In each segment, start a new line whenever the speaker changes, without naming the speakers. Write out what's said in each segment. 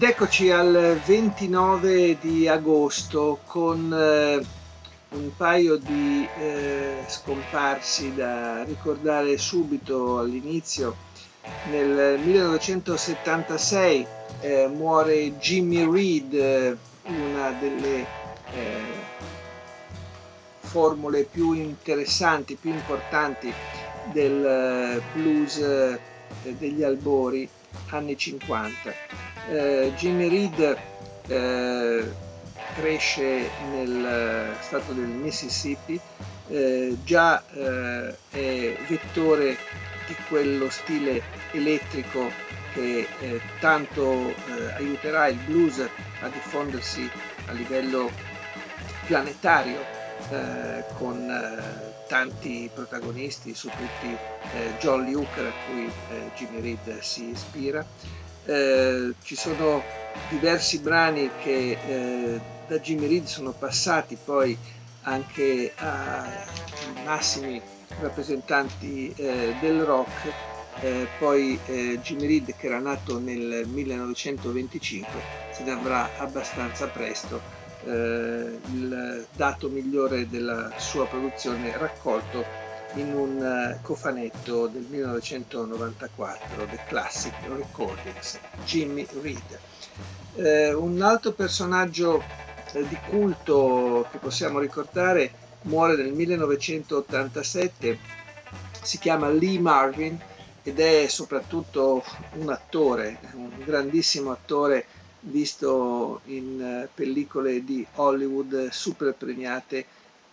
Ed eccoci al 29 di agosto con eh, un paio di eh, scomparsi da ricordare subito all'inizio. Nel 1976 eh, muore Jimmy Reed, una delle eh, formule più interessanti, più importanti del eh, blues eh, degli albori anni 50 eh, Jimmy Reed eh, cresce nel stato del Mississippi, eh, già eh, è vettore di quello stile elettrico che eh, tanto eh, aiuterà il blues a diffondersi a livello planetario con tanti protagonisti, su tutti John Lee Hooker a cui Jimmy Reed si ispira eh, ci sono diversi brani che eh, da Jimmy Reed sono passati poi anche ai massimi rappresentanti eh, del rock, eh, poi eh, Jimmy Reed che era nato nel 1925 se ne avrà abbastanza presto il dato migliore della sua produzione raccolto in un eh, cofanetto del 1994, The Classic Recordings, Jimmy Reed. Eh, un altro personaggio eh, di culto che possiamo ricordare muore nel 1987, si chiama Lee Marvin ed è soprattutto un attore, un grandissimo attore visto in eh, pellicole di Hollywood super premiate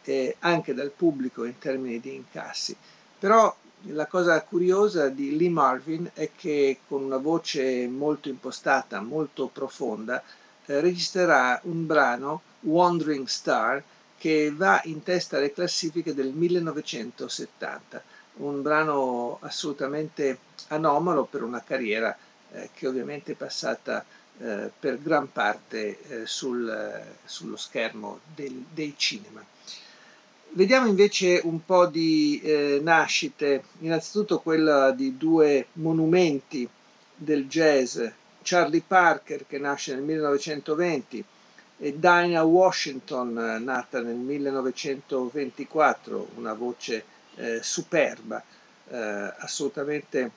eh, anche dal pubblico in termini di incassi. Però la cosa curiosa di Lee Marvin è che con una voce molto impostata, molto profonda, eh, registrerà un brano, Wandering Star, che va in testa alle classifiche del 1970, un brano assolutamente anomalo per una carriera eh, che ovviamente è passata eh, per gran parte eh, sul, eh, sullo schermo del, dei cinema. Vediamo invece un po' di eh, nascite, innanzitutto quella di due monumenti del jazz, Charlie Parker che nasce nel 1920 e Dinah Washington nata nel 1924, una voce eh, superba, eh, assolutamente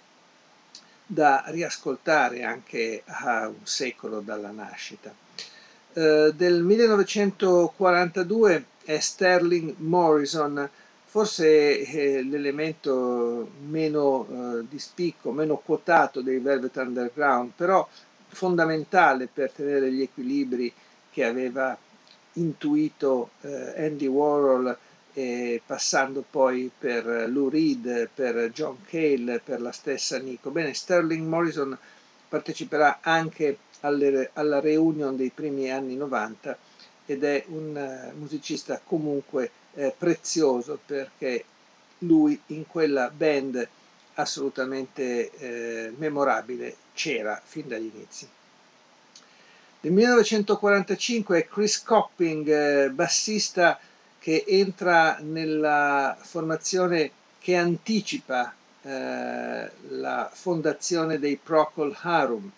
da riascoltare anche a un secolo dalla nascita. Eh, del 1942 è Sterling Morrison, forse eh, l'elemento meno eh, di spicco, meno quotato dei Velvet Underground, però fondamentale per tenere gli equilibri che aveva intuito Andy Warhol passando poi per Lou Reed, per John Cale, per la stessa Nico. Bene, Sterling Morrison parteciperà anche alle, alla reunion dei primi anni 90 ed è un uh, musicista comunque eh, prezioso perché lui in quella band assolutamente eh, memorabile c'era fin dagli inizi. Nel 1945 è Chris Copping, eh, bassista che entra nella formazione che anticipa eh, la fondazione dei Procol Harum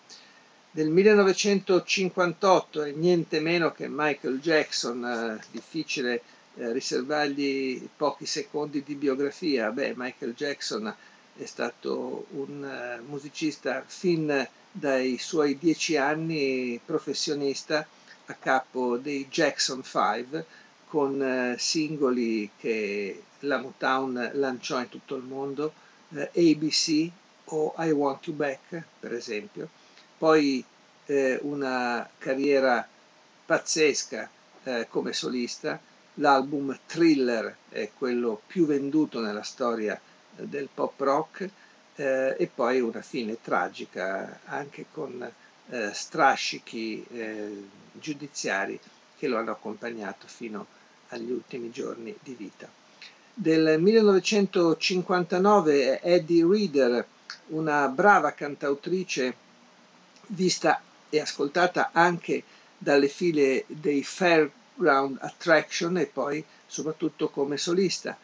del 1958 e niente meno che Michael Jackson, eh, difficile eh, riservargli pochi secondi di biografia. Beh, Michael Jackson è stato un uh, musicista fin dai suoi dieci anni professionista a capo dei Jackson 5 con singoli che la Motown lanciò in tutto il mondo, ABC o I Want You Back per esempio poi eh, una carriera pazzesca eh, come solista, l'album Thriller è quello più venduto nella storia del pop rock eh, e poi una fine tragica anche con eh, strascichi eh, giudiziari che lo hanno accompagnato fino agli ultimi giorni di vita. Del 1959 Eddie Reader, una brava cantautrice vista e ascoltata anche dalle file dei Fairground Attraction e poi soprattutto come solista.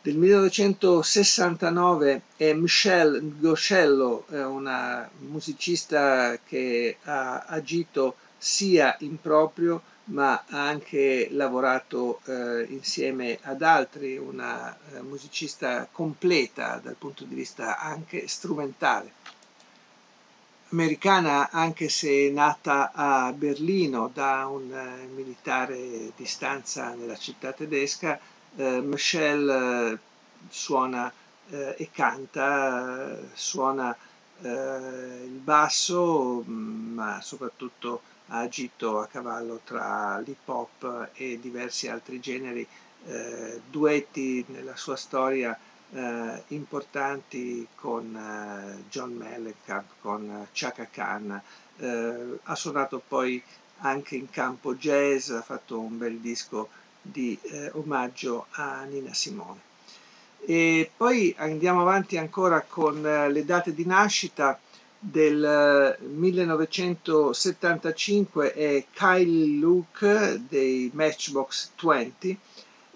Del 1969 è Michelle Goscello, una musicista che ha agito sia in proprio ma ha anche lavorato eh, insieme ad altri, una eh, musicista completa dal punto di vista anche strumentale. Americana anche se nata a Berlino da un eh, militare di stanza nella città tedesca, eh, Michelle suona eh, e canta, suona eh, il basso, ma soprattutto ha agito a cavallo tra l'hip hop e diversi altri generi, eh, duetti nella sua storia eh, importanti con eh, John Mellencamp, con Chaka Khan, eh, ha suonato poi anche in campo jazz, ha fatto un bel disco di eh, omaggio a Nina Simone. E poi andiamo avanti ancora con le date di nascita del 1975 è Kyle Luke dei Matchbox 20,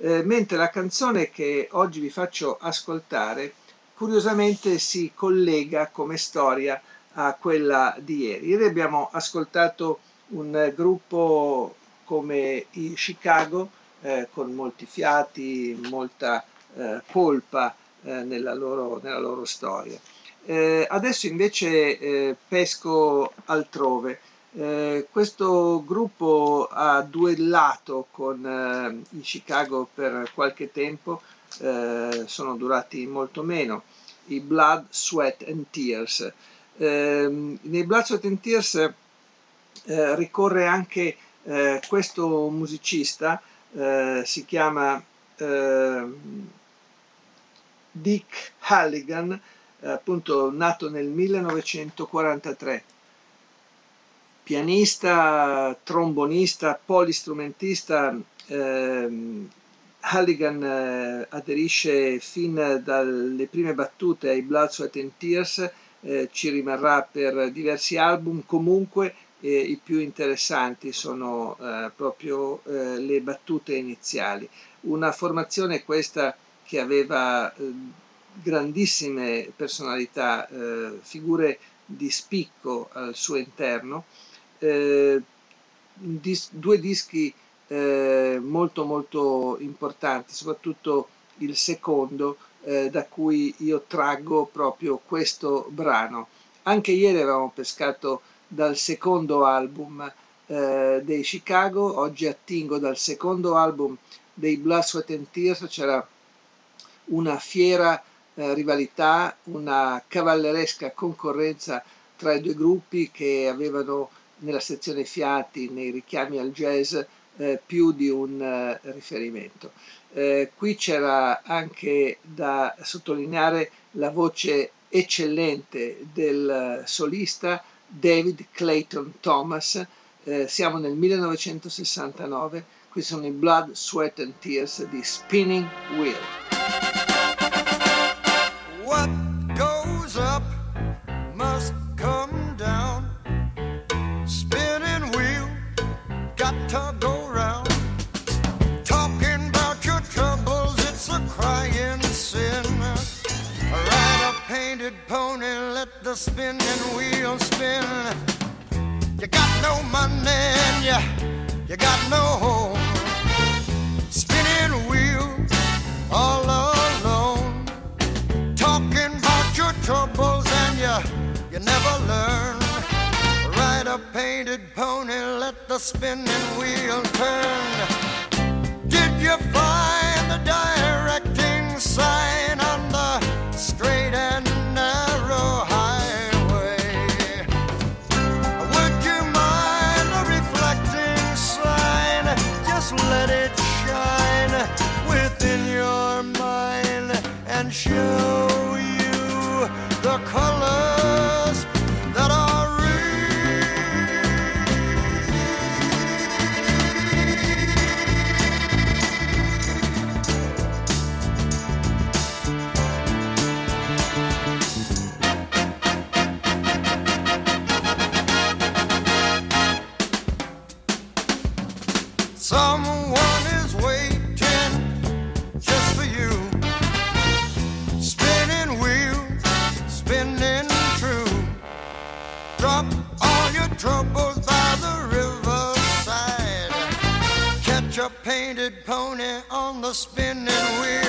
eh, mentre la canzone che oggi vi faccio ascoltare curiosamente si collega come storia a quella di ieri. Ieri abbiamo ascoltato un gruppo come i Chicago eh, con molti fiati, molta eh, polpa eh, nella loro, nella loro storia. Eh, adesso invece pesco altrove. Eh, questo gruppo ha duellato con eh, i Chicago per qualche tempo, eh, sono durati molto meno, i Blood, Sweat and Tears. Ehm, nei Blood, Sweat and Tears eh, ricorre anche questo musicista, si chiama ehm, Dick Halligan, appunto nato nel 1943. Pianista, trombonista, polistrumentista, ehm, Halligan eh, aderisce fin dalle prime battute ai Blood, Sweat and Tears, eh, ci rimarrà per diversi album, comunque eh, i più interessanti sono eh, proprio eh, le battute iniziali. Una formazione questa che aveva eh, grandissime personalità, eh, figure di spicco al suo interno, eh, dis- due dischi eh, molto molto importanti, soprattutto il secondo eh, da cui io traggo proprio questo brano. Anche ieri avevamo pescato dal secondo album eh, dei Chicago, oggi attingo dal secondo album dei Blood, Sweat and Tears, c'era una fiera eh, rivalità, una cavalleresca concorrenza tra i due gruppi che avevano nella sezione fiati, nei richiami al jazz, eh, più di un eh, riferimento. Eh, qui c'era anche da sottolineare la voce eccellente del solista David Clayton Thomas. Eh, siamo nel 1969, qui sono i Blood, Sweat and Tears di Spinning Wheel. You, got no home. Spinning wheel all alone. Talking about your troubles and you, you never learn. Ride a painted pony, let the spinning wheel turn.
Painted pony on the spinning wheel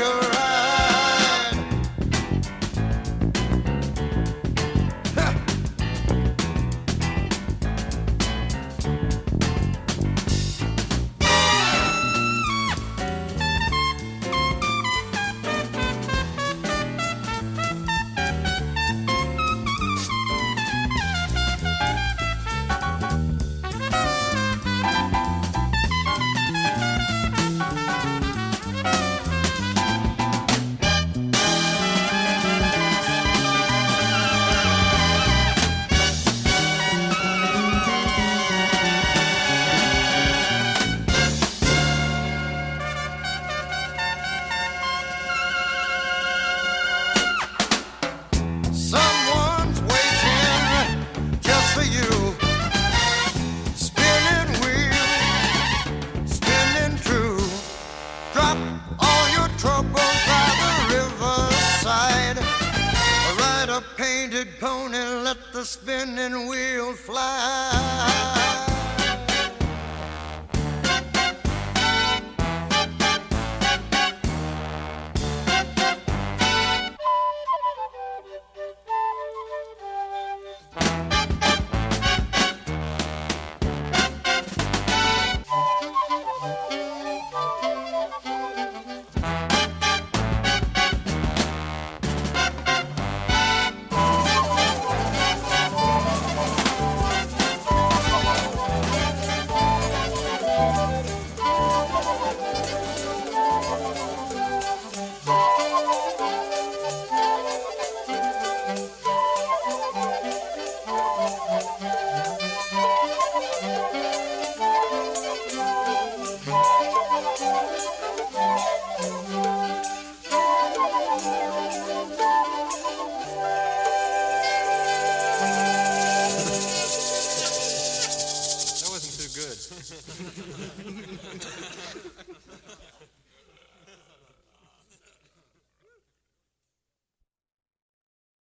Ride a painted pony, let the spinning wheel fly.